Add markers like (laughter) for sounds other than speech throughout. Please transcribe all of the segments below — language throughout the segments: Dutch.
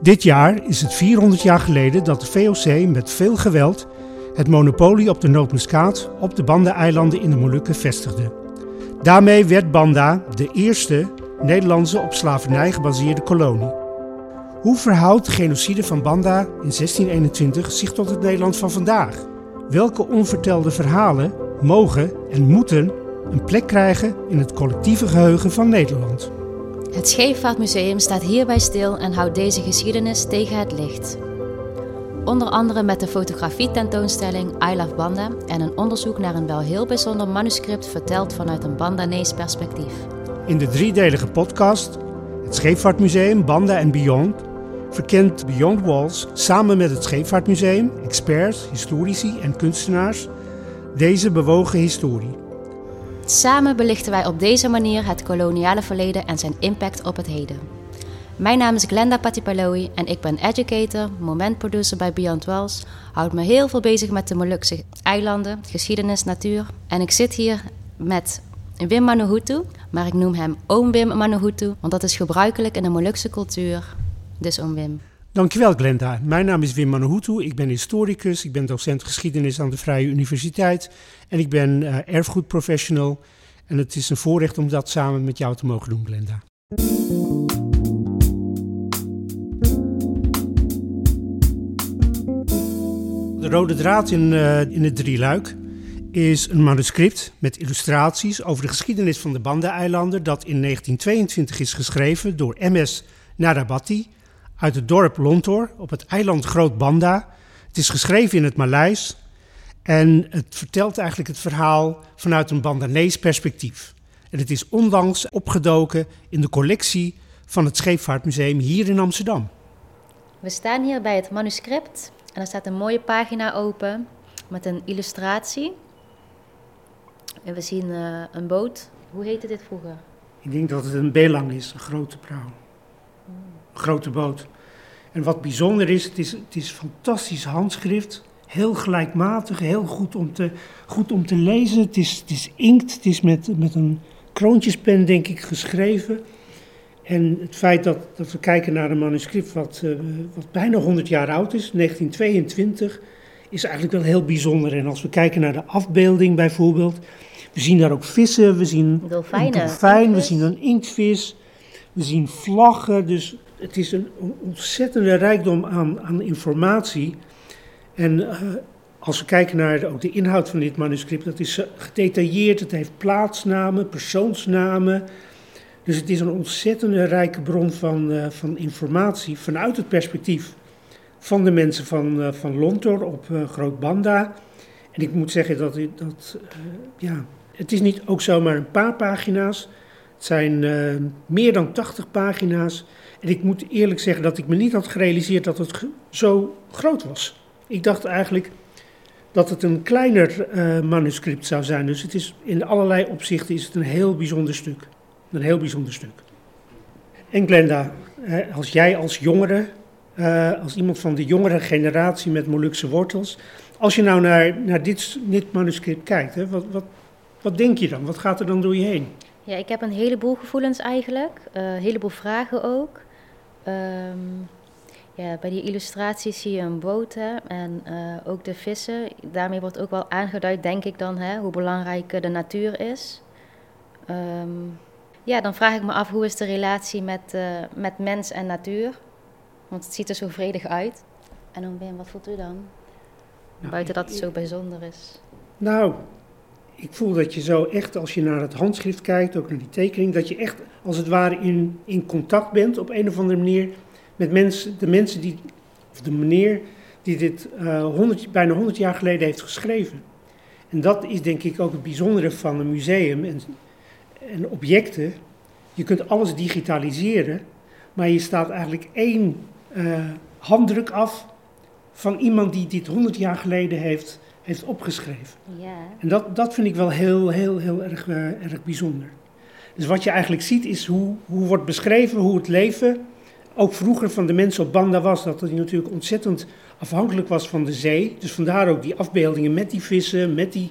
Dit jaar is het 400 jaar geleden dat de VOC met veel geweld het monopolie op de nootmuskaat op de Banda-eilanden in de Molukken vestigde. Daarmee werd Banda de eerste Nederlandse op slavernij gebaseerde kolonie. Hoe verhoudt de genocide van Banda in 1621 zich tot het Nederland van vandaag? Welke onvertelde verhalen mogen en moeten een plek krijgen in het collectieve geheugen van Nederland? Het Scheepvaartmuseum staat hierbij stil en houdt deze geschiedenis tegen het licht. Onder andere met de fotografie-tentoonstelling I Love Banda en een onderzoek naar een wel heel bijzonder manuscript verteld vanuit een Bandanees perspectief. In de driedelige podcast, het Scheepvaartmuseum Banda en Beyond, verkent Beyond Walls samen met het Scheepvaartmuseum, experts, historici en kunstenaars deze bewogen historie. Samen belichten wij op deze manier het koloniale verleden en zijn impact op het heden. Mijn naam is Glenda Patipaloui en ik ben educator, momentproducer bij Beyond Wells. Houd me heel veel bezig met de Molukse eilanden, geschiedenis, natuur. En ik zit hier met Wim Manuhutu, maar ik noem hem Oom Wim Manuhutu, want dat is gebruikelijk in de Molukse cultuur. Dus Oom Wim. Dankjewel Glenda. Mijn naam is Wim Manuhutu. Ik ben historicus, ik ben docent geschiedenis aan de Vrije Universiteit en ik ben uh, erfgoedprofessional. En het is een voorrecht om dat samen met jou te mogen doen, Glenda. De rode draad in, uh, in het drieluik is een manuscript met illustraties over de geschiedenis van de Banda-eilanden dat in 1922 is geschreven door M.S. Narabati uit het dorp Lontor op het eiland Groot Banda. Het is geschreven in het Maleis en het vertelt eigenlijk het verhaal vanuit een Bandanees perspectief. En het is onlangs opgedoken in de collectie van het Scheepvaartmuseum hier in Amsterdam. We staan hier bij het manuscript en er staat een mooie pagina open met een illustratie. En we zien uh, een boot. Hoe heette dit vroeger? Ik denk dat het een belang is, een grote prauw. Grote boot. En wat bijzonder is, het is, het is fantastisch handschrift. Heel gelijkmatig, heel goed om te, goed om te lezen. Het is, het is inkt, het is met, met een kroontjespen, denk ik, geschreven. En het feit dat, dat we kijken naar een manuscript wat, uh, wat bijna 100 jaar oud is, 1922, is eigenlijk wel heel bijzonder. En als we kijken naar de afbeelding bijvoorbeeld, we zien daar ook vissen, we zien Dolfijnen. een dolfijn, we zien een inktvis, we zien vlaggen. Dus het is een ontzettende rijkdom aan, aan informatie. En uh, als we kijken naar de, ook de inhoud van dit manuscript, dat is gedetailleerd, het heeft plaatsnamen, persoonsnamen. Dus het is een ontzettende rijke bron van, uh, van informatie vanuit het perspectief van de mensen van, uh, van Lontor op Groot Banda. En ik moet zeggen dat, dat ja, het is niet ook zomaar een paar pagina's. Het zijn meer dan 80 pagina's. En ik moet eerlijk zeggen dat ik me niet had gerealiseerd dat het zo groot was. Ik dacht eigenlijk dat het een kleiner uh, manuscript zou zijn. Dus het is in allerlei opzichten is het een heel bijzonder stuk. Een heel bijzonder stuk. En Glenda, als jij als jongere, uh, als iemand van de jongere generatie met Molukse wortels, als je nou naar, naar dit, dit manuscript kijkt, wat, wat, wat denk je dan? Wat gaat er dan door je heen? Ja, ik heb een heleboel gevoelens eigenlijk, een heleboel vragen ook. Um, ja, bij die illustraties zie je een boot hè, en uh, ook de vissen. Daarmee wordt ook wel aangeduid, denk ik dan, hè, hoe belangrijk de natuur is. Um, ja, dan vraag ik me af hoe is de relatie met, uh, met mens en natuur? Want het ziet er zo vredig uit. En dan ben wat voelt u dan? Nou, Buiten dat het zo bijzonder is. Nou, ik voel dat je zo echt, als je naar het handschrift kijkt, ook naar die tekening, dat je echt als het ware in, in contact bent op een of andere manier met mensen, de mensen die, of de meneer die dit uh, 100, bijna 100 jaar geleden heeft geschreven. En dat is denk ik ook het bijzondere van een museum en, en objecten. Je kunt alles digitaliseren, maar je staat eigenlijk één uh, handdruk af van iemand die dit 100 jaar geleden heeft, heeft opgeschreven. Ja. En dat, dat vind ik wel heel, heel, heel erg, uh, erg bijzonder. Dus wat je eigenlijk ziet is hoe, hoe wordt beschreven hoe het leven ook vroeger van de mensen op Banda was. Dat hij natuurlijk ontzettend afhankelijk was van de zee. Dus vandaar ook die afbeeldingen met die vissen, met die,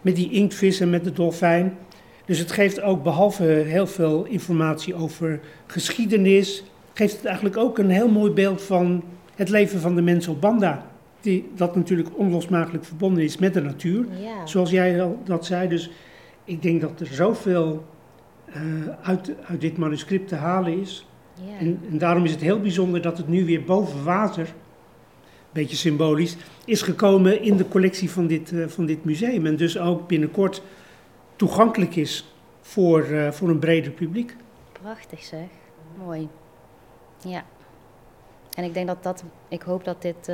met die inktvissen, met de dolfijn. Dus het geeft ook behalve heel veel informatie over geschiedenis, geeft het eigenlijk ook een heel mooi beeld van het leven van de mensen op Banda. Die, dat natuurlijk onlosmakelijk verbonden is met de natuur. Ja. Zoals jij al dat zei. Dus ik denk dat er zoveel eh, uit, uit dit manuscript te halen is. Ja. En, en daarom is het heel bijzonder dat het nu weer boven water, een beetje symbolisch, is gekomen in de collectie van dit, eh, van dit museum. En dus ook binnenkort toegankelijk is voor, eh, voor een breder publiek. Prachtig zeg. Mooi. Ja. En ik denk dat dat, ik hoop dat dit,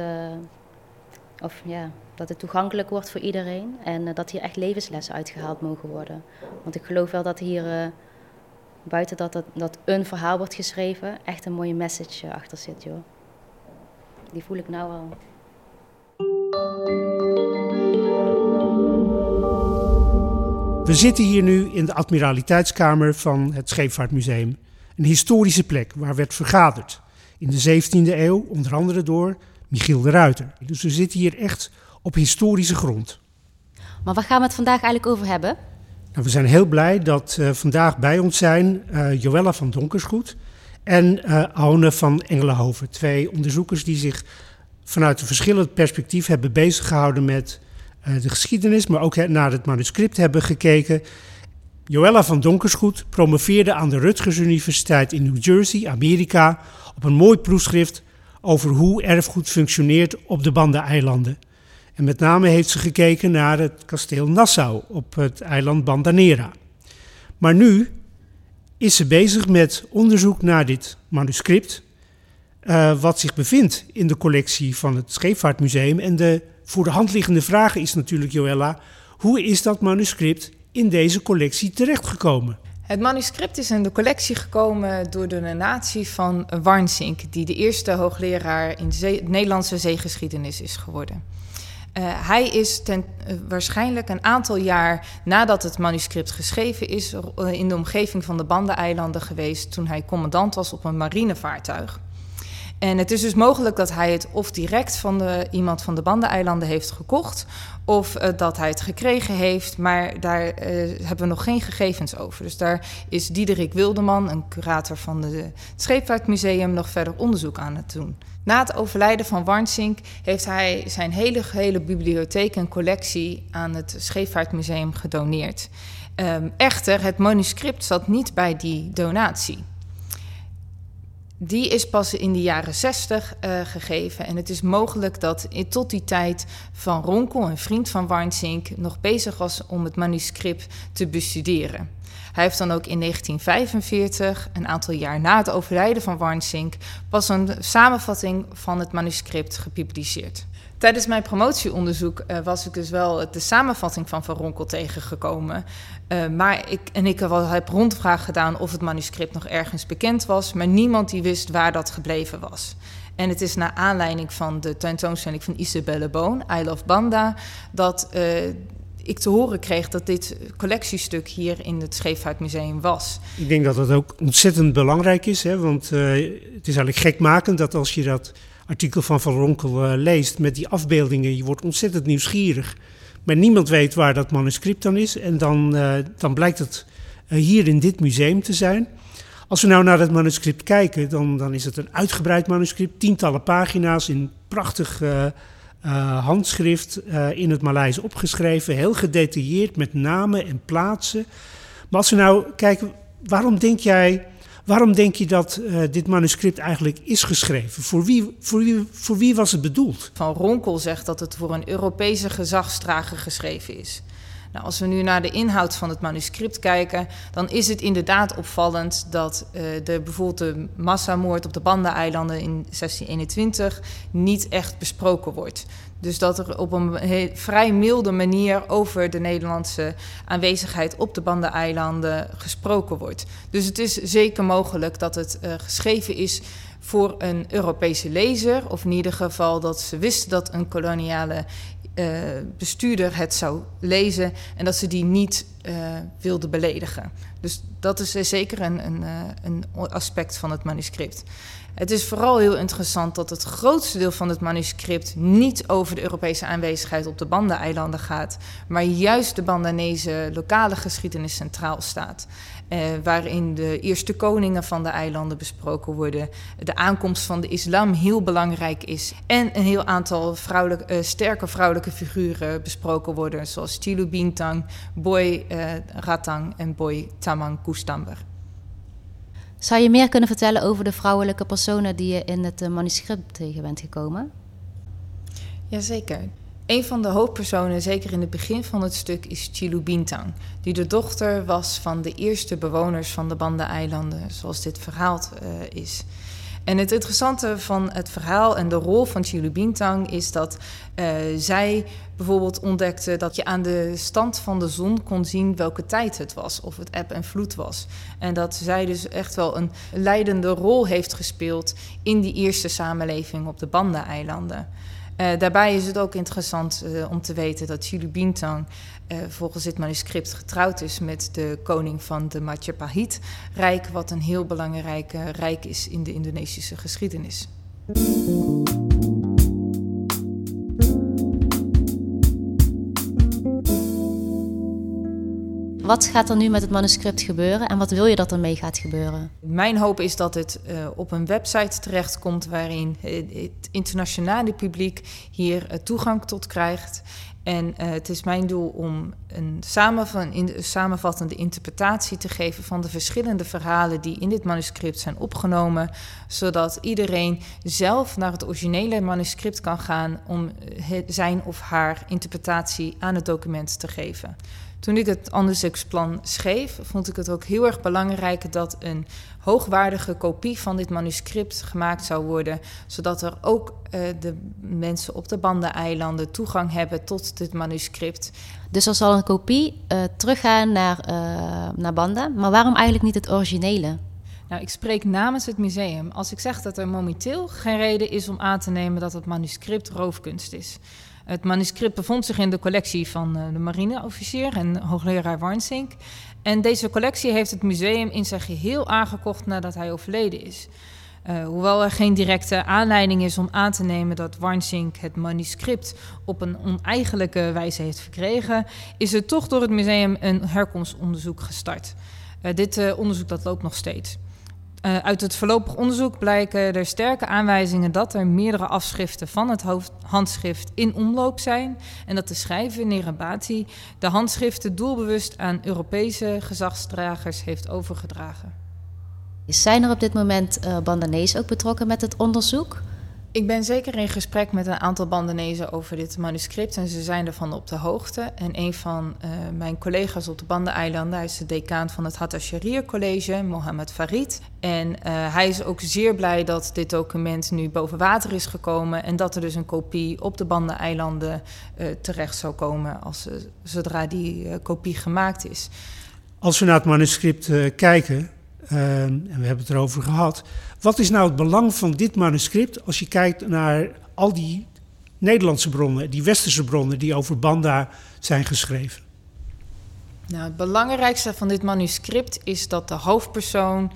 of ja, dat het toegankelijk wordt voor iedereen. En eh, dat hier echt levenslessen uitgehaald mogen worden. Want ik geloof wel dat hier, eh, buiten dat, dat, een verhaal wordt geschreven, echt een mooie message eh, achter zit, joh. Die voel ik nou al. We zitten hier nu in de admiraliteitskamer van het Scheepvaartmuseum. Een historische plek waar werd vergaderd. In de 17e eeuw, onder andere door Michiel de Ruiter. Dus we zitten hier echt op historische grond. Maar waar gaan we het vandaag eigenlijk over hebben? Nou, we zijn heel blij dat eh, vandaag bij ons zijn eh, Joella van Donkersgoed en eh Aune van Engelenhoven. Twee onderzoekers die zich vanuit een verschillend perspectief hebben beziggehouden met de geschiedenis, maar ook naar het manuscript hebben gekeken. Joella van Donkersgoed promoveerde aan de Rutgers Universiteit in New Jersey, Amerika, op een mooi proefschrift over hoe erfgoed functioneert op de Banda-eilanden. En met name heeft ze gekeken naar het kasteel Nassau op het eiland Bandanera. Maar nu is ze bezig met onderzoek naar dit manuscript, eh, wat zich bevindt in de collectie van het Scheepvaartmuseum. En de voor de hand liggende vraag is natuurlijk, Joella, hoe is dat manuscript in deze collectie terechtgekomen? Het manuscript is in de collectie gekomen door de donatie van Warnsink, die de eerste hoogleraar in zee- Nederlandse zeegeschiedenis is geworden. Eh, hij is ten, eh, waarschijnlijk een aantal jaar nadat het manuscript geschreven is, eh, in de omgeving van de Bandeneilanden geweest toen hij commandant was op een marinevaartuig. En het is dus mogelijk dat hij het of direct van de, iemand van de Bandeneilanden heeft gekocht, of eh, dat hij het gekregen heeft, maar daar eh, hebben we nog geen gegevens over. Dus daar is Diederik Wildeman, een curator van het Scheepvaartmuseum, nog verder onderzoek aan het doen. Na het overlijden van Warnsink heeft hij zijn hele, hele bibliotheek en collectie aan het Scheepvaartmuseum gedoneerd. Ehm, echter, het manuscript zat niet bij die donatie. Die is pas in de jaren 60 uh, gegeven. En het is mogelijk dat tot die tijd Van Ronkel, een vriend van Warnsink, nog bezig was om het manuscript te bestuderen. Hij heeft dan ook in 1945, een aantal jaar na het overlijden van Warnsink, pas een samenvatting van het manuscript gepubliceerd. Tijdens mijn promotieonderzoek uh, was ik dus wel de samenvatting van Van Ronkel tegengekomen. Uh, maar ik, en ik heb rondvraag gedaan of het manuscript nog ergens bekend was, maar niemand die wist waar dat gebleven was. En het is naar aanleiding van de tentoonstelling van Isabelle Boon, I Love Banda, dat uh, ik te horen kreeg dat dit collectiestuk hier in het Scheepvaartmuseum was. Ik denk dat dat ook ontzettend belangrijk is, hè? want het is eigenlijk gekmakend dat als je dat artikel van Van Ronkel uh, leest met die afbeeldingen, je wordt ontzettend nieuwsgierig. Maar niemand weet waar dat manuscript dan is en dan, uh, dan blijkt het hier in dit museum te zijn. Als we nou naar het manuscript kijken, dan, dan is het een uitgebreid manuscript, tientallen pagina's in prachtig handschrift in het Maleis opgeschreven, heel gedetailleerd met namen en plaatsen. Maar als we nou kijken, waarom denk jij, waarom denk je dat uh, dit manuscript eigenlijk is geschreven? Voor wie, voor, wie, was het bedoeld? Van Ronkel zegt dat het voor een Europese gezagsdrager geschreven is. Nou, als we nu naar de inhoud van het manuscript kijken, dan is het inderdaad opvallend dat uh, de, bijvoorbeeld de massamoord op de Banda-eilanden in 1621 niet echt besproken wordt. Dus dat er op een vrij milde manier over de Nederlandse aanwezigheid op de Banda-eilanden gesproken wordt. Dus het is zeker mogelijk dat het uh, geschreven is voor een Europese lezer, of in ieder geval dat ze wisten dat een koloniale uh, bestuurder het zou lezen en dat ze die niet wilde beledigen. Dus dat is zeker een, een, een aspect van het manuscript. Het is vooral heel interessant dat het grootste deel van het manuscript niet over de Europese aanwezigheid op de Banda-eilanden gaat, maar juist de Bandanese lokale geschiedenis centraal staat. Eh, waarin de eerste koningen van de eilanden besproken worden, de aankomst van de islam heel belangrijk is en een heel aantal vrouwelijk, uh, sterke vrouwelijke figuren besproken worden, zoals Chilu Bintang, Boy uh, Ratang en Boy Tamang Kustamber. Zou je meer kunnen vertellen over de vrouwelijke personen die je in het eh, manuscript tegen bent gekomen? Jazeker. Een van de hoofdpersonen, zeker in het begin van het stuk, is Chilu Bintang, die de dochter was van de eerste bewoners van de Banda-eilanden, zoals dit verhaald uh, is. En het interessante van het verhaal en de rol van Chilu Bintang is dat uh, zij bijvoorbeeld ontdekte dat je aan de stand van de zon kon zien welke tijd het was, of het eb en vloed was. En dat zij dus echt wel een leidende rol heeft gespeeld in die eerste samenleving op de Banda-eilanden. Uh, daarbij is het ook interessant uh, om te weten dat Chilu Bintang uh, volgens dit manuscript getrouwd is met de koning van de Majapahit-rijk, wat een heel belangrijk rijk is in de Indonesische geschiedenis. Wat gaat er nu met het manuscript gebeuren en wat wil je dat ermee gaat gebeuren? Mijn hoop is dat het uh, op een website terechtkomt waarin het internationale publiek hier uh, toegang tot krijgt. En uh, het is mijn doel om een, in, samenvattende interpretatie te geven van de verschillende verhalen die in dit manuscript zijn opgenomen, zodat iedereen zelf naar het originele manuscript kan gaan om zijn of haar interpretatie aan het document te geven. Toen ik het Andersexplan schreef, vond ik het ook heel erg belangrijk dat een hoogwaardige kopie van dit manuscript gemaakt zou worden, zodat er ook uh, de mensen op de Banda-eilanden toegang hebben tot dit manuscript. Dus er zal een kopie uh, teruggaan naar, uh, naar Banda, maar waarom eigenlijk niet het originele? Nou, ik spreek namens het museum. Als ik zeg dat er momenteel geen reden is om aan te nemen dat het manuscript roofkunst is. Het manuscript bevond zich in de collectie van de marineofficier en hoogleraar Warnsink. En deze collectie heeft het museum in zijn geheel aangekocht nadat hij overleden is. Uh, hoewel er geen directe aanleiding is om aan te nemen dat Warnsink het manuscript op een oneigenlijke wijze heeft verkregen, is er toch door het museum een herkomstonderzoek gestart. Uh, dit onderzoek dat loopt nog steeds. Uh, uit het voorlopig onderzoek blijken er sterke aanwijzingen dat er meerdere afschriften van het handschrift in omloop zijn en dat de schrijver Nerabati de handschriften doelbewust aan Europese gezagsdragers heeft overgedragen. Zijn er op dit moment uh, Bandanees ook betrokken met het onderzoek? Ik ben zeker in gesprek met een aantal Bandanezen over dit manuscript en ze zijn ervan op de hoogte. En een van uh, mijn collega's op de Banda-eilanden, hij is de decaan van het Hatta Sharia College, Mohammed Farid. En uh, hij is ook zeer blij dat dit document nu boven water is gekomen en dat er dus een kopie op de Banda-eilanden uh, terecht zou komen als, zodra die kopie gemaakt is. Als we naar het manuscript kijken, uh, en we hebben het erover gehad. Wat is nou het belang van dit manuscript als je kijkt naar al die Nederlandse bronnen, die westerse bronnen die over Banda zijn geschreven? Nou, het belangrijkste van dit manuscript is dat de hoofdpersoon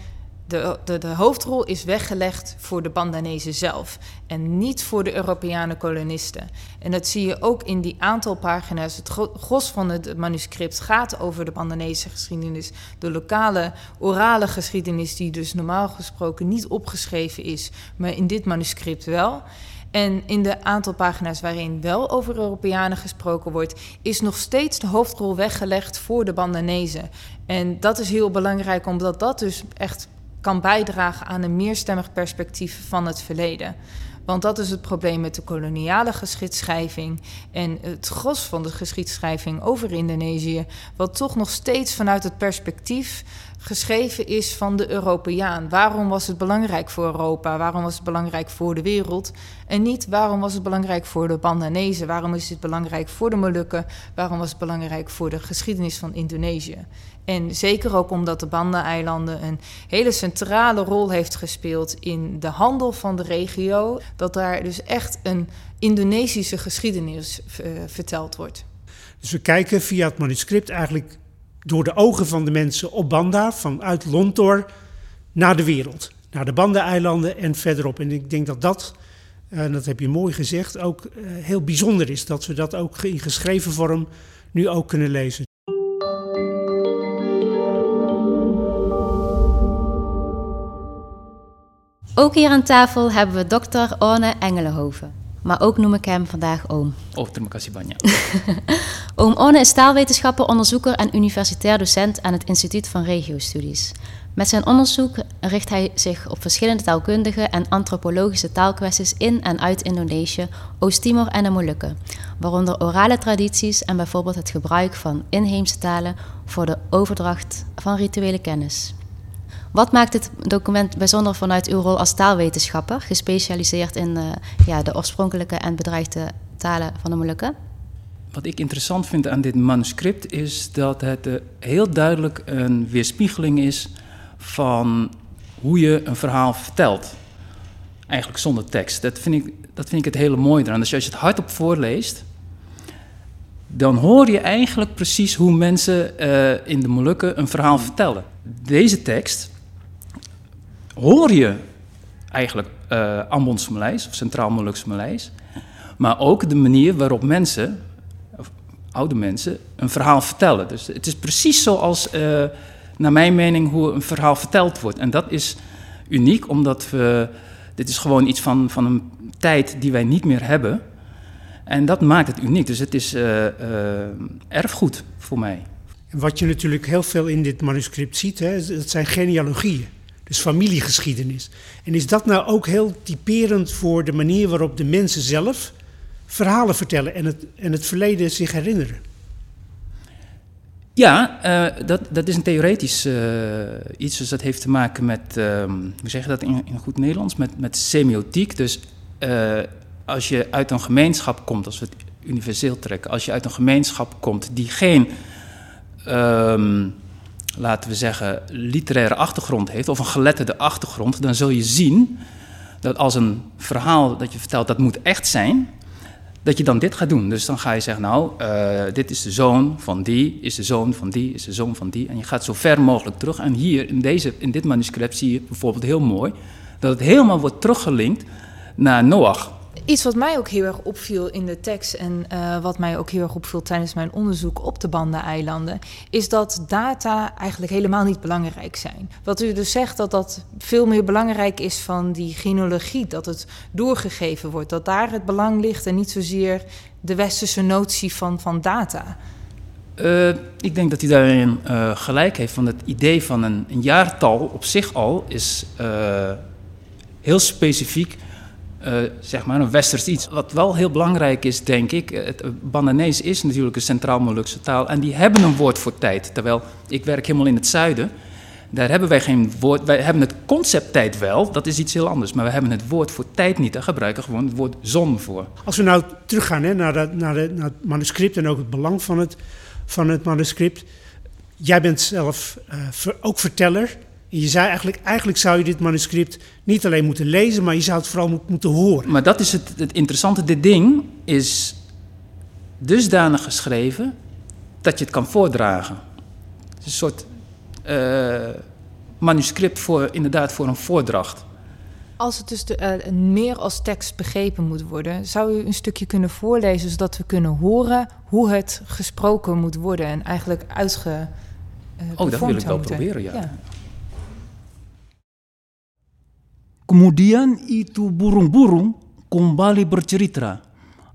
de, de, de, hoofdrol is weggelegd voor de Bandanezen zelf en niet voor de Europeanen kolonisten. En dat zie je ook in die aantal pagina's. Het gros van het manuscript gaat over de Bandanese geschiedenis, de lokale orale geschiedenis, die dus normaal gesproken niet opgeschreven is, maar in dit manuscript wel. En in de aantal pagina's waarin wel over Europeanen gesproken wordt, is nog steeds de hoofdrol weggelegd voor de Bandanezen. En dat is heel belangrijk, omdat dat dus echt kan bijdragen aan een meerstemmig perspectief van het verleden. Want dat is het probleem met de koloniale geschiedschrijving en het gros van de geschiedschrijving over Indonesië, wat toch nog steeds vanuit het perspectief geschreven is van de Europeaan. Waarom was het belangrijk voor Europa? Waarom was het belangrijk voor de wereld? En niet waarom was het belangrijk voor de Bandanezen? Waarom is het belangrijk voor de Molukken? Waarom was het belangrijk voor de geschiedenis van Indonesië? En zeker ook omdat de Banda-eilanden een hele centrale rol heeft gespeeld in de handel van de regio, dat daar dus echt een Indonesische geschiedenis uh, verteld wordt. Dus we kijken via het manuscript eigenlijk door de ogen van de mensen op Banda, vanuit Lontor naar de wereld. Naar de Banda-eilanden en verderop. En ik denk dat dat, en dat heb je mooi gezegd, ook heel bijzonder is. Dat we dat ook in geschreven vorm nu ook kunnen lezen. Ook hier aan tafel hebben we dokter Orne Engelenhoven. Maar ook noem ik hem vandaag oom. Oh, terima kasih banyak. (laughs) oom Orne is taalwetenschapper, onderzoeker en universitair docent aan het Instituut van Regiostudies. Met zijn onderzoek richt hij zich op verschillende taalkundige en antropologische taalkwesties in en uit Indonesië, Oost-Timor en de Molukken, waaronder orale tradities en bijvoorbeeld het gebruik van inheemse talen voor de overdracht van rituele kennis. Wat maakt dit document bijzonder vanuit uw rol als taalwetenschapper, gespecialiseerd in uh, ja, de oorspronkelijke en bedreigde talen van de Molukken? Wat ik interessant vind aan dit manuscript is dat het uh, heel duidelijk een weerspiegeling is van hoe je een verhaal vertelt. Eigenlijk zonder tekst. Dat vind ik, dat vind ik het hele mooie. Dus als je het hardop voorleest, dan hoor je eigenlijk precies hoe mensen uh, in de Molukken een verhaal vertellen. Deze tekst hoor je eigenlijk uh, Ambons Maleis of Centraal Molukse Maleis, maar ook de manier waarop mensen, of oude mensen, een verhaal vertellen. Dus het is precies zoals, uh, naar mijn mening, hoe een verhaal verteld wordt. En dat is uniek, omdat we, dit is gewoon iets van, van een tijd die wij niet meer hebben. En dat maakt het uniek. Dus het is uh, erfgoed voor mij. Wat je natuurlijk heel veel in dit manuscript ziet, hè, dat zijn genealogieën. Dus familiegeschiedenis. En is dat nou ook heel typerend voor de manier waarop de mensen zelf verhalen vertellen en het, en het verleden zich herinneren? Ja, uh, dat, dat is een theoretisch uh, iets. Dus dat heeft te maken met, um, hoe zeg je dat in, goed Nederlands? Met, met semiotiek. Dus uh, als je uit een gemeenschap komt, als we het universeel trekken, als je uit een gemeenschap komt die geen. Um, laten we zeggen, literaire achtergrond heeft, of een geletterde achtergrond, dan zul je zien dat als een verhaal dat je vertelt, dat moet echt zijn, dat je dan dit gaat doen. Dus dan ga je zeggen, nou, uh, dit is de zoon van die, is de zoon van die, is de zoon van die. En je gaat zo ver mogelijk terug. En hier, in, deze, in dit manuscript, zie je bijvoorbeeld heel mooi, dat het helemaal wordt teruggelinkt naar Noach. Iets wat mij ook heel erg opviel in de tekst en uh, wat mij ook heel erg opviel tijdens mijn onderzoek op de Banda-eilanden, is dat data eigenlijk helemaal niet belangrijk zijn. Wat u dus zegt dat dat veel meer belangrijk is van die genealogie, dat het doorgegeven wordt, dat daar het belang ligt en niet zozeer de westerse notie van, van data. Uh, ik denk dat hij daarin uh, gelijk heeft, van het idee van een, een jaartal op zich al is heel specifiek uh, zeg maar een westers iets. Wat wel heel belangrijk is, denk ik, het Bananees is natuurlijk een centraal Molukse taal en die hebben een woord voor tijd. Terwijl ik werk helemaal in het zuiden, daar hebben wij geen woord. Wij hebben het concept tijd wel, dat is iets heel anders, maar we hebben het woord voor tijd niet. Daar gebruiken gewoon het woord zon voor. Als we nou teruggaan hè, naar, de, naar, de, naar het manuscript en ook het belang van het, van het manuscript. Jij bent zelf ook verteller. Je zei eigenlijk, eigenlijk zou je dit manuscript niet alleen moeten lezen, maar je zou het vooral moeten horen. Maar dat is het, het interessante. Dit ding is dusdanig geschreven dat je het kan voordragen. Het is een soort uh, manuscript voor, inderdaad voor een voordracht. Als het dus de, uh, meer als tekst begrepen moet worden, zou u een stukje kunnen voorlezen zodat we kunnen horen hoe het gesproken moet worden en eigenlijk uitge. Uh, oh, dat wil ik wel proberen, ja. ja. Kemudian itu burung-burung kembali bercerita.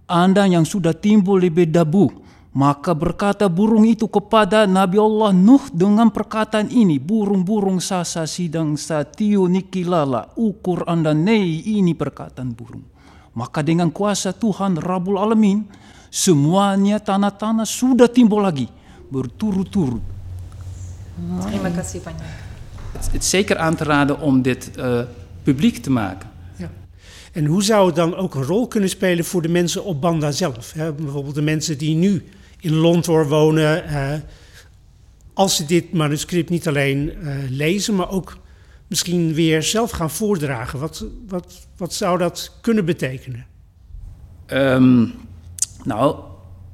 Anda yang sudah timbul lebih dabu, maka berkata burung itu kepada Nabi Allah Nuh dengan perkataan ini, burung-burung sasa sidang satiu nikilala, ukur anda nei ini perkataan burung. Maka dengan kuasa Tuhan Rabbul Alamin, semuanya tanah-tanah sudah timbul lagi, berturut-turut. Terima kasih banyak. Het is zeker aan te raden om dit uh, publiek te maken. Ja. En hoe zou het dan ook een rol kunnen spelen voor de mensen op Banda zelf? Hè? Bijvoorbeeld de mensen die nu in Lontor wonen. Uh, als ze dit manuscript niet alleen uh, lezen, maar ook misschien weer zelf gaan voordragen. Wat, wat, wat zou dat kunnen betekenen? Um, nou,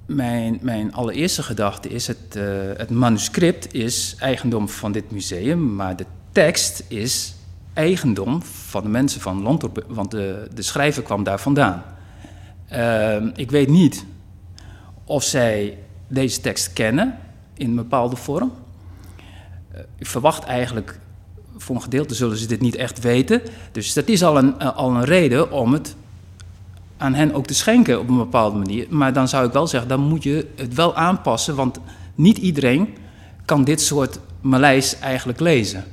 mijn, mijn allereerste gedachte is: het, uh, het manuscript is eigendom van dit museum, maar de tekst is eigendom van de mensen van Londorp, want de, de schrijver kwam daar vandaan. Uh, ik weet niet of zij deze tekst kennen in een bepaalde vorm. Uh, ik verwacht eigenlijk, voor een gedeelte zullen ze dit niet echt weten. Dus dat is al een, uh, al een reden om het aan hen ook te schenken op een bepaalde manier. Maar dan zou ik wel zeggen, dan moet je het wel aanpassen, want niet iedereen kan dit soort Maleis eigenlijk lezen.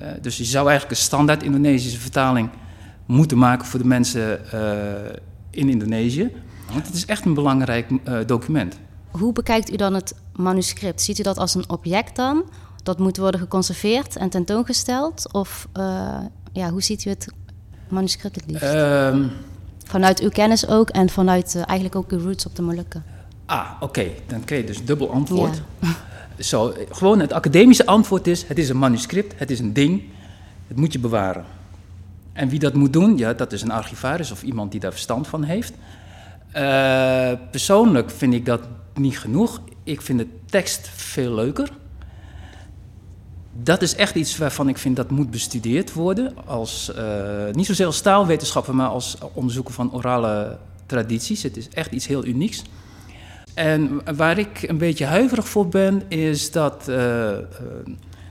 Uh, dus je zou eigenlijk een standaard Indonesische vertaling moeten maken voor de mensen uh, in Indonesië. Want het is echt een belangrijk uh, document. Hoe bekijkt u dan het manuscript? Ziet u dat als een object dan? Dat moet worden geconserveerd en tentoongesteld? Of ja, hoe ziet u het manuscript het liefst? Ehm, Vanuit uw kennis ook en vanuit uh, eigenlijk ook uw roots op de Molukken. Ah, oké. Okay. Dan krijg je dus dubbel antwoord. Ja. (laughs) Zo, gewoon het academische antwoord is: het is een manuscript, het is een ding, het moet je bewaren. En wie dat moet doen, ja, dat is een archivaris of iemand die daar verstand van heeft. Uh, persoonlijk vind ik dat niet genoeg. Ik vind de tekst veel leuker. Dat is echt iets waarvan ik vind dat moet bestudeerd worden. Als, uh, niet zozeer als taalwetenschapper, maar als onderzoeker van orale tradities. Het is echt iets heel unieks. En waar ik een beetje huiverig voor ben, is dat uh, de,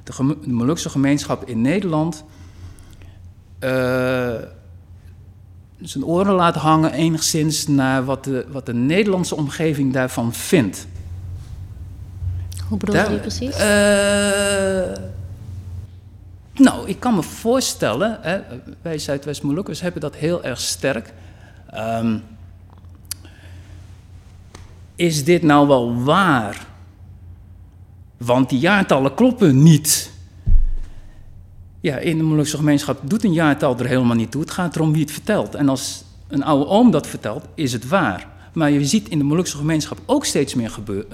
gem de Molukse gemeenschap in Nederland uh, zijn oren laat hangen enigszins naar wat de, wat de Nederlandse omgeving daarvan vindt. Hoe bedoel je Daar, precies? Uh, nou, ik kan me voorstellen, hè, wij Zuidwest-Molukkers hebben dat heel erg sterk. Um, is dit nou wel waar? Want die jaartallen kloppen niet. Ja, in de Molukse gemeenschap doet een jaartal er helemaal niet toe. Het gaat erom wie het vertelt. En als een oude oom dat vertelt, is het waar. Maar je ziet in de Molukse gemeenschap ook steeds meer gebeur,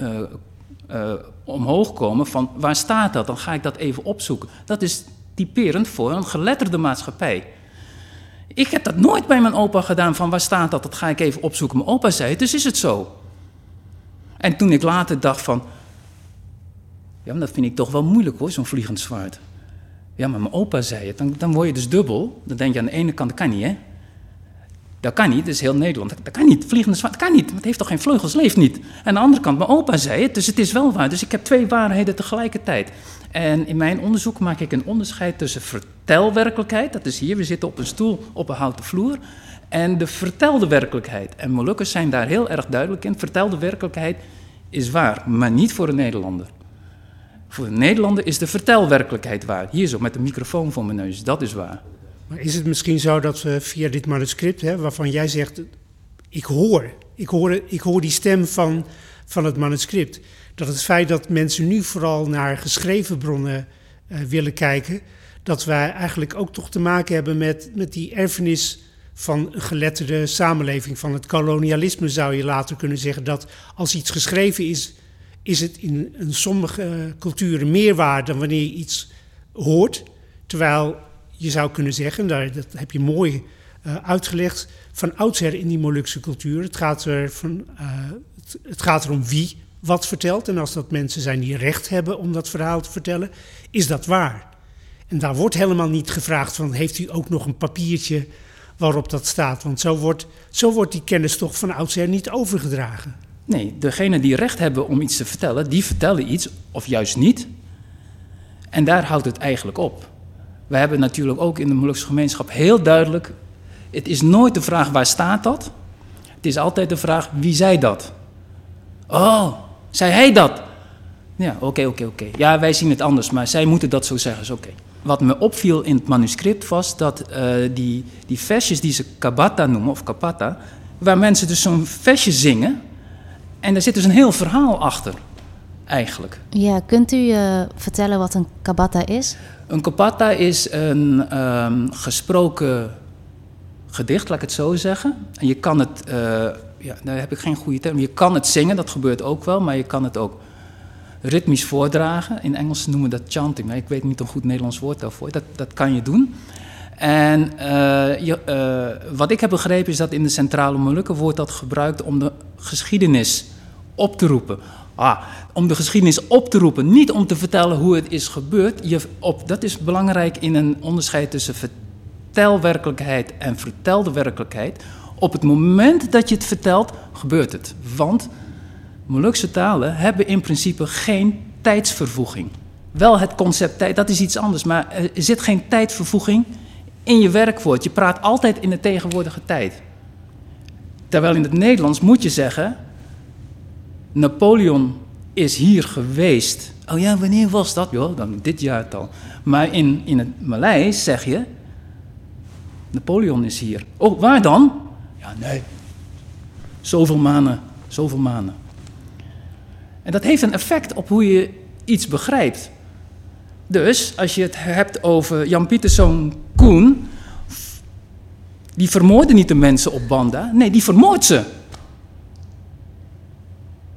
uh, omhoog komen van waar staat dat? Dan ga ik dat even opzoeken. Dat is typerend voor een geletterde maatschappij. Ik heb dat nooit bij mijn opa gedaan van waar staat dat? Dat ga ik even opzoeken. Mijn opa zei het, dus is het zo. En toen ik later dacht van, ja, maar dat vind ik toch wel moeilijk hoor, zo'n vliegend zwaard. Ja, maar mijn opa zei het, dan, dan word je dus dubbel. Dan denk je aan de ene kant, dat kan niet hè. Dat kan niet, dat is heel Nederland. Dat, kan niet, vliegende zwaard, dat kan niet. Want het heeft toch geen vleugels, leeft niet. En aan de andere kant, mijn opa zei het, dus het is wel waar. Dus ik heb twee waarheden tegelijkertijd. En in mijn onderzoek maak ik een onderscheid tussen vertelwerkelijkheid, dat is hier, we zitten op een stoel op een houten vloer, en de vertelde werkelijkheid. En Molukkers zijn daar heel erg duidelijk in. Vertelde werkelijkheid is waar, maar niet voor een Nederlander. Voor een Nederlander is de vertelwerkelijkheid waar. Hier zo, met de microfoon voor mijn neus, dat is waar. Maar is het misschien zo dat we via dit manuscript, hè, waarvan jij zegt, ik hoor, ik hoor, ik hoor die stem van, van het manuscript, dat het feit dat mensen nu vooral naar geschreven bronnen uh, willen kijken, dat wij eigenlijk ook toch te maken hebben met, met die erfenis van geletterde samenleving, van het kolonialisme zou je later kunnen zeggen, dat als iets geschreven is, is het in, in sommige culturen meer waard dan wanneer je iets hoort. Terwijl je zou kunnen zeggen, daar, dat heb je mooi uh, uitgelegd, van oudsher in die Molukse cultuur. Het gaat, er van, uh, het, het gaat erom wie wat vertelt. En als dat mensen zijn die recht hebben om dat verhaal te vertellen, is dat waar. En daar wordt helemaal niet gevraagd van, heeft u ook nog een papiertje waarop dat staat? Want zo wordt, zo wordt die kennis toch van oudsher niet overgedragen. Nee, degenen die recht hebben om iets te vertellen, die vertellen iets, of juist niet. En daar houdt het eigenlijk op. We hebben natuurlijk ook in de Molukse gemeenschap heel duidelijk... het is nooit de vraag waar staat dat. Het is altijd de vraag wie zei dat. Oh, zei hij dat? Ja, oké, oké, oké. Ja, wij zien het anders, maar zij moeten dat zo zeggen. Is oké. Wat me opviel in het manuscript was dat uh, die, die versjes die ze kabata noemen, of kapata, waar mensen dus zo'n versje zingen. En daar zit dus een heel verhaal achter, eigenlijk. Ja, kunt u uh, vertellen wat een kabata is? Een kapata is een um, gesproken gedicht, laat ik het zo zeggen. En je kan het, uh, ja, daar heb ik geen goede term. Je kan het zingen, dat gebeurt ook wel, maar je kan het ook ritmisch voordragen. In Engels noemen we dat chanting, maar ik weet niet een goed Nederlands woord daarvoor. Dat, dat kan je doen. En uh, je, uh, wat ik heb begrepen is dat in de Centrale Molukken wordt dat gebruikt om de geschiedenis op te roepen. Ah, om de geschiedenis op te roepen, niet om te vertellen hoe het is gebeurd. Je op, dat is belangrijk in een onderscheid tussen vertelwerkelijkheid en vertelde werkelijkheid. Op het moment dat je het vertelt, gebeurt het. Want Molukse talen hebben in principe geen tijdsvervoeging. Wel het concept tijd, dat is iets anders, maar er zit geen tijdvervoeging in je werkwoord. Je praat altijd in de tegenwoordige tijd. Terwijl in het Nederlands moet je zeggen: Napoleon is hier geweest. Oh ja, wanneer was dat? Joh, dan dit jaartal. Maar in, in het Maleis zeg je: Napoleon is hier. Oh, waar dan? Ja, nee. Zoveel maanden, zoveel maanden. En dat heeft een effect op hoe je iets begrijpt. Dus als je het hebt over Jan Pieterszoon Koen, die vermoordde niet de mensen op Banda, nee, die vermoordt ze.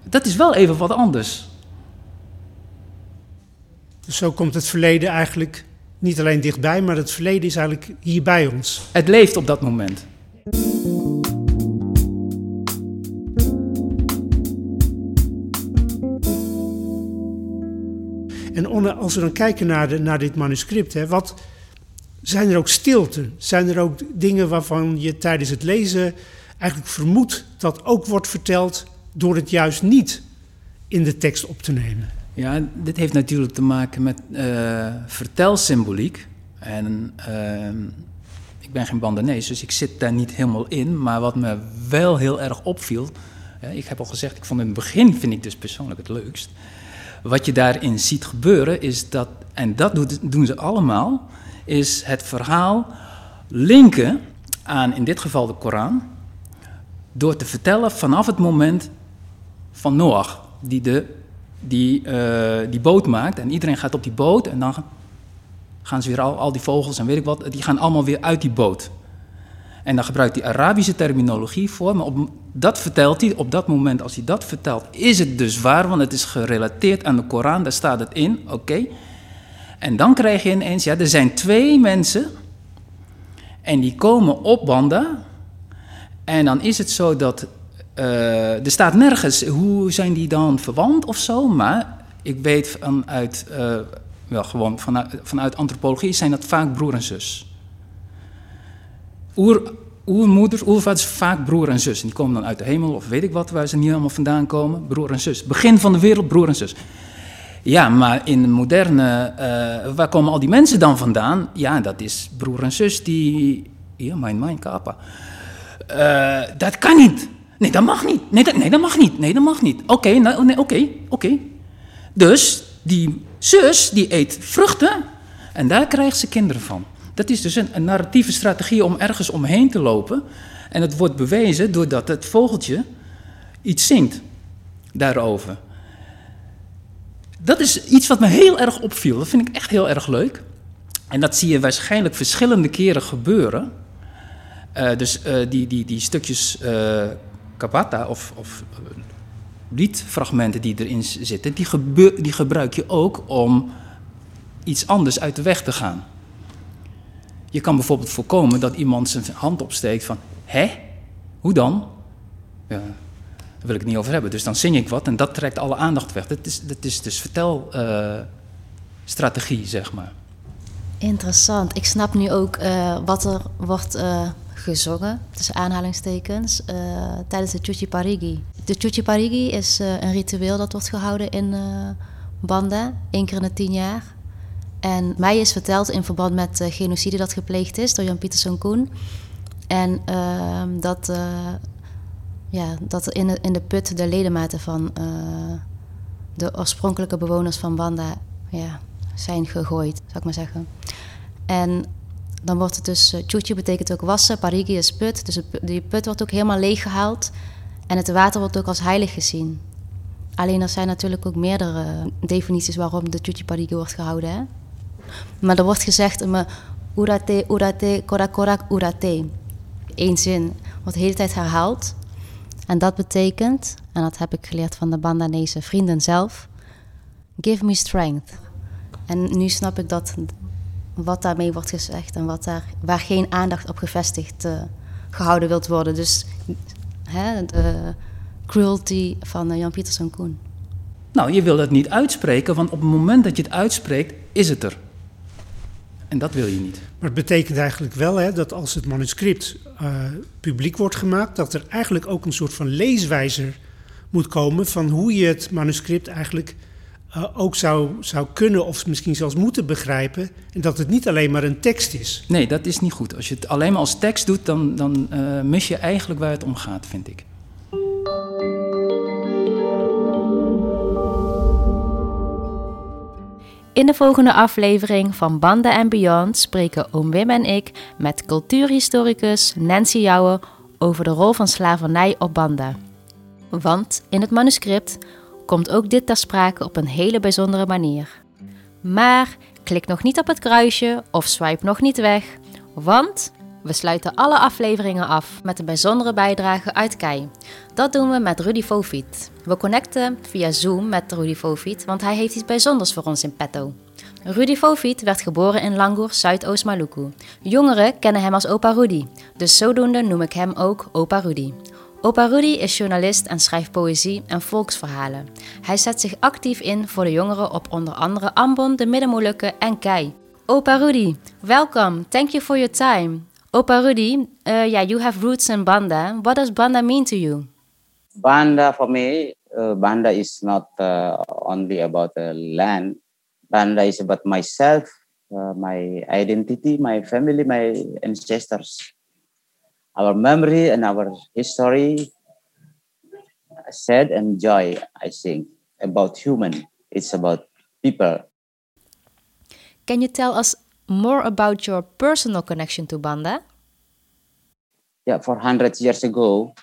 Dat is wel even wat anders. Dus zo komt het verleden eigenlijk niet alleen dichtbij, maar het verleden is eigenlijk hier bij ons. Het leeft op dat moment. Als we dan kijken naar, de, naar dit manuscript, hè, wat, zijn er ook stilten? Zijn er ook dingen waarvan je tijdens het lezen eigenlijk vermoedt dat ook wordt verteld door het juist niet in de tekst op te nemen? Ja, dit heeft natuurlijk te maken met uh, vertelsymboliek. En uh, ik ben geen bandanees, dus ik zit daar niet helemaal in. Maar wat me wel heel erg opviel, ik heb al gezegd, ik vond in het begin, vind ik dus persoonlijk het leukst. Wat je daarin ziet gebeuren is dat, en dat doen ze allemaal, is het verhaal linken aan in dit geval de Koran, door te vertellen vanaf het moment van Noach, die, de, die, uh, die boot maakt en iedereen gaat op die boot en dan gaan ze weer al, al die vogels en weet ik wat, die gaan allemaal weer uit die boot. En dan gebruikt hij Arabische terminologie voor, maar op, dat vertelt hij op dat moment, als hij dat vertelt, is het dus waar, want het is gerelateerd aan de Koran, daar staat het in, oké. En dan krijg je ineens, ja, er zijn twee mensen en die komen op banden. En dan is het zo dat, uh, er staat nergens, hoe zijn die dan verwant of zo, maar ik weet vanuit, uh, wel gewoon vanuit, vanuit antropologie zijn dat vaak broer en zus oer, oermoeders, oervaders, vaak broer en zus. Die komen dan uit de hemel of weet ik wat, waar ze niet allemaal vandaan komen. Broer en zus. Begin van de wereld, broer en zus. Ja, maar in de moderne, uh, waar komen al die mensen dan vandaan? Ja, dat is broer en zus die... Ja, mijn, mijn, kapa. Uh, dat kan niet. Nee, dat mag niet. Nee, dat, nee, dat mag niet. Nee, dat mag niet. Oké, nou, nee, oké, oké. Dus die zus, die eet vruchten en daar krijgt ze kinderen van. Dat is dus een, narratieve strategie om ergens omheen te lopen. En het wordt bewezen doordat het vogeltje iets zingt daarover. Dat is iets wat me heel erg opviel. Dat vind ik echt heel erg leuk. En dat zie je waarschijnlijk verschillende keren gebeuren. Uh, dus uh, die, die, die stukjes uh, kabata of, of liedfragmenten die erin zitten, die, die gebruik je ook om iets anders uit de weg te gaan. Je kan bijvoorbeeld voorkomen dat iemand zijn hand opsteekt van... Hè? Hoe dan? Ja, daar wil ik het niet over hebben. Dus dan zing ik wat en dat trekt alle aandacht weg. Dat is, dat is dus vertelstrategie, uh, zeg maar. Interessant. Ik snap nu ook uh, wat er wordt uh, gezongen, tussen aanhalingstekens, tijdens de Chuchi Parigi. De Chuchi Parigi is een ritueel dat wordt gehouden in Banda, één keer in de tien jaar. En mij is verteld in verband met de genocide dat gepleegd is door Jan Pieterszoon Koen. En uh, dat, uh, ja, dat in, de, in de put de ledematen van uh, de oorspronkelijke bewoners van Banda ja, zijn gegooid, zou ik maar zeggen. En dan wordt het dus, uh, betekent ook wassen, parigi is put. Dus die put wordt ook helemaal leeggehaald. En het water wordt ook als heilig gezien. Alleen er zijn natuurlijk ook meerdere definities waarom de Chuchi Parigi wordt gehouden. Hè? Maar er wordt gezegd, me urate, urate, korak, korak, urate. Eén zin wordt de hele tijd herhaald. En dat betekent, en dat heb ik geleerd van de Bandanese vrienden zelf, give me strength. En nu snap ik dat wat daarmee wordt gezegd en wat daar, waar geen aandacht op gevestigd uh, gehouden wilt worden. Dus hè, de cruelty van Jan Pieterszoon Koen? Nou, je wil het niet uitspreken, want op het moment dat je het uitspreekt, is het er. En dat wil je niet. Maar het betekent eigenlijk wel hè, dat als het manuscript uh, publiek wordt gemaakt, dat er eigenlijk ook een soort van leeswijzer moet komen van hoe je het manuscript eigenlijk uh, ook zou, zou kunnen of misschien zelfs moeten begrijpen. En dat het niet alleen maar een tekst is. Nee, dat is niet goed. Als je het alleen maar als tekst doet, dan, dan uh, mis je eigenlijk waar het om gaat, vind ik. In de volgende aflevering van Banden en Beyond spreken oom Wim en ik met cultuurhistoricus Nancy Jouwe over de rol van slavernij op banden. Want in het manuscript komt ook dit ter sprake op een hele bijzondere manier. Maar klik nog niet op het kruisje of swipe nog niet weg, want we sluiten alle afleveringen af met een bijzondere bijdrage uit Kei. Dat doen we met Rudy Fofiet. We connecten via Zoom met Rudy Fofiet, want hij heeft iets bijzonders voor ons in petto. Rudy Fofiet werd geboren in Langoer, Zuidoost Maluku. Jongeren kennen hem als opa Rudy, dus zodoende noem ik hem ook opa Rudy. Opa Rudy is journalist en schrijft poëzie en volksverhalen. Hij zet zich actief in voor de jongeren op onder andere Ambon, de Middenmolukken en Kei. Opa Rudy, welcome. Thank you for your time. Opa Rudy, uh, yeah, you have roots in Banda. What does Banda mean to you? Banda for me, uh, Banda is not uh, only about the land. Banda is about myself, uh, my identity, my family, my ancestors, our memory and our history. Sad and joy, I think, about human. It's about people. Can you tell us more about your personal connection to Banda? Yeah, 400 years ago,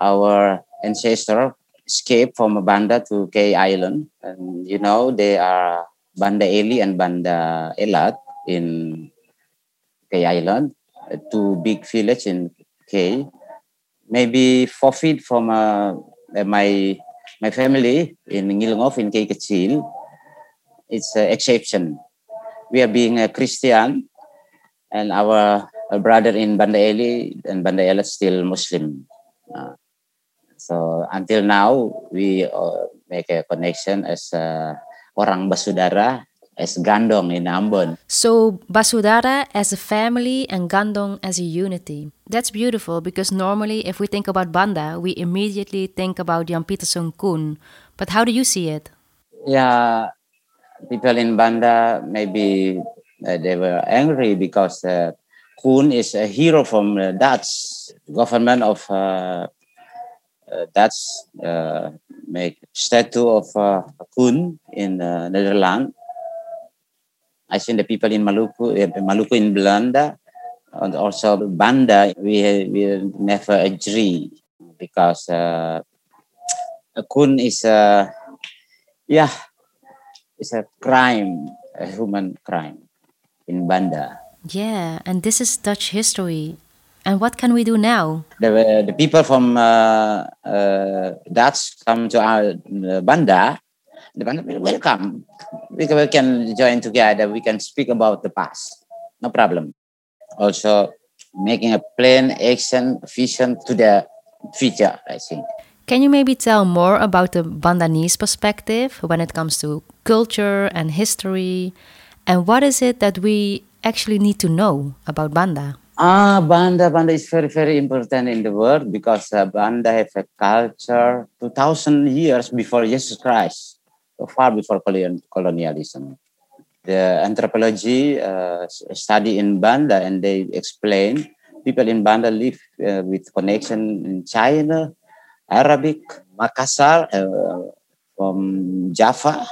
our ancestor escaped from Banda to K Island. And, you know, they are Banda Eli and Banda Elat in K Island, two big village in K. Maybe forfeit from uh, my my family in Ngilongov in K Kecil. It's an exception we are being a Christian, and our, brother in Banda Eli and Banda Ela still Muslim. Uh, so until now, we uh, make a connection as uh, orang Basudara, as Gandong in Ambon. So Basudara as a family and Gandong as a unity. That's beautiful because normally if we think about Banda, we immediately think about Jan Peterson Koen. But how do you see it? Yeah, people in Banda maybe uh, they were angry because uh, Koen is a hero from the Dutch government of uh, uh Dutch uh, make statue of uh, Koen in uh, Netherlands. I think the people in Maluku, Maluku in Belanda, and also Banda, we we never agree because uh, Koen is uh, yeah is a crime, a human crime in Banda. Yeah, and this is Dutch history. And what can we do now? The, the people from uh, uh, Dutch come to our uh, Banda. The Banda will welcome. We can, we can join together. We can speak about the past. No problem. Also, making a plan, action, vision to the future, I think. Can you maybe tell more about the Bandanese perspective when it comes to culture and history? And what is it that we actually need to know about Banda? Ah, Banda, Banda is very, very important in the world because uh, Banda have a culture 2000 years before Jesus Christ, far before colonialism. The anthropology uh, study in Banda and they explain people in Banda live uh, with connection in China, Arabic, Makassar, uh, from Java.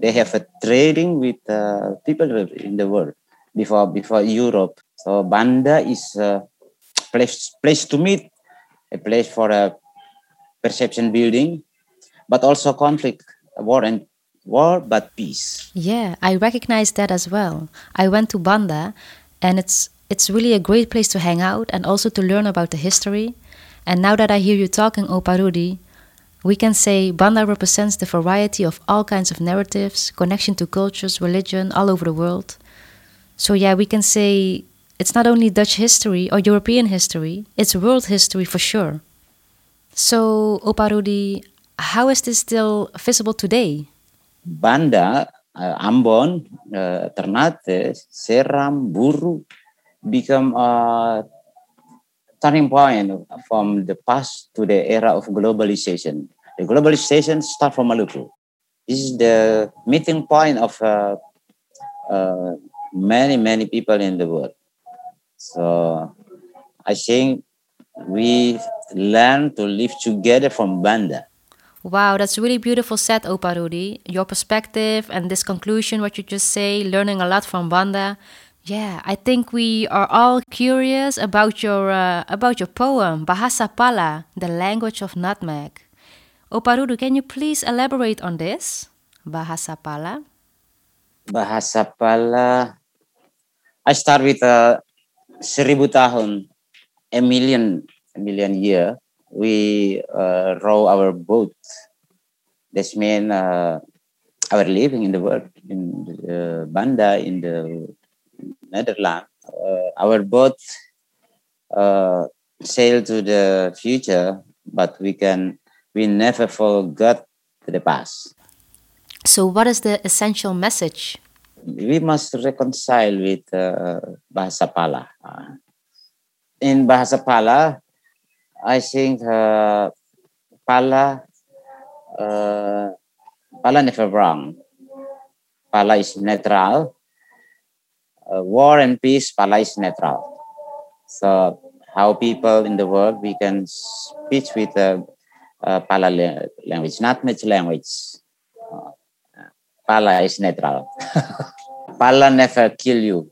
They have a trading with uh, people in the world before before Europe. So Banda is a place place to meet, a place for a perception building, but also conflict, war and war, but peace. Yeah, I recognize that as well. I went to Banda, and it's it's really a great place to hang out and also to learn about the history. And now that I hear you talking, Oparudi, we can say Banda represents the variety of all kinds of narratives, connection to cultures, religion all over the world. So, yeah, we can say it's not only Dutch history or European history, it's world history for sure. So, Opa Rudy, how is this still visible today? Banda, uh, Ambon, uh, Ternate, Seram, Buru become a turning point from the past to the era of globalization. The globalization start from Maluku. This is the meeting point of uh, uh, many, many people in the world. So I think we learn to live together from Banda. Wow, that's really beautiful said, Opa Rudy. Your perspective and this conclusion, what you just say, learning a lot from Banda. Yeah, I think we are all curious about your uh, about your poem Bahasa Pala, the language of nutmeg. Opa Rudy, can you please elaborate on this? Bahasa Pala. Bahasa Pala. I start with a seribu tahun, a million, a million year. We uh, row our boat. This means uh, our living in the world, in the Banda, in the Netherlands. Uh, our boat uh, sail to the future, but we can we never forget the past. So, what is the essential message? We must reconcile with uh, Bahasa Pala. Uh, in Bahasa Pala, I think uh, Pala uh, Pala never wrong. Pala is neutral. Uh, war and peace, Pala is neutral. So how people in the world we can speak with uh, uh, Pala language, not much language. Uh, Pala is neutral. (laughs) Pala never kill you.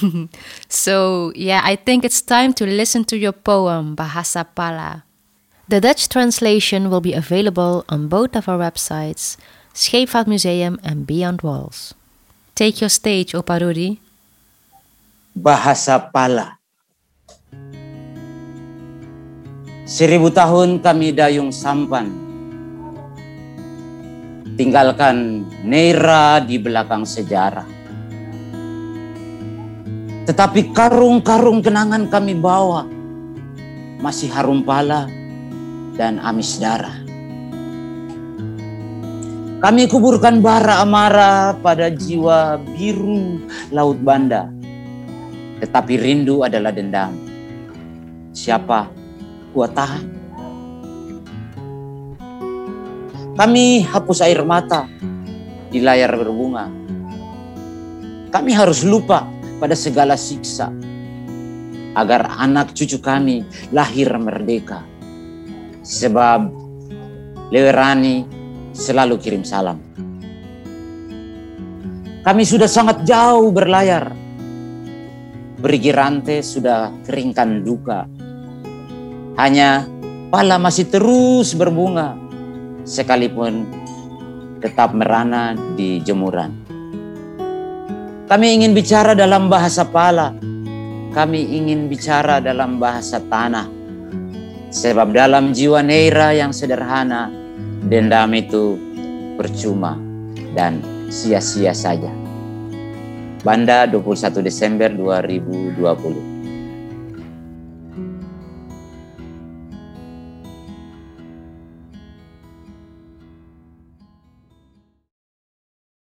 (laughs) So, yeah, I think it's time to listen to your poem, Bahasa Pala. The Dutch translation will be available on both of our websites, Scheepvaartmuseum and Beyond Walls. Take your stage, Opa Rudy. Bahasa Pala. Seribu tahun kami dayung sampan. Tinggalkan Neira di belakang sejarah. Tetapi karung-karung kenangan kami bawa. Masih harum pala dan amis darah. Kami kuburkan bara amara pada jiwa biru laut Banda. Tetapi rindu adalah dendam. Siapa kuat tahan? Kami hapus air mata di layar berbunga. Kami harus lupa pada segala siksa agar anak cucu kami lahir merdeka. Sebab Lewerani selalu kirim salam. Kami sudah sangat jauh berlayar. Berigi rantai sudah keringkan duka. Hanya pala masih terus berbunga. Sekalipun tetap merana di jemuran. Kami ingin bicara dalam bahasa pala. Kami ingin bicara dalam bahasa tanah. Sebab dalam jiwa Neira yang sederhana, dendam itu percuma dan sia-sia saja. Banda 21 Desember 2020.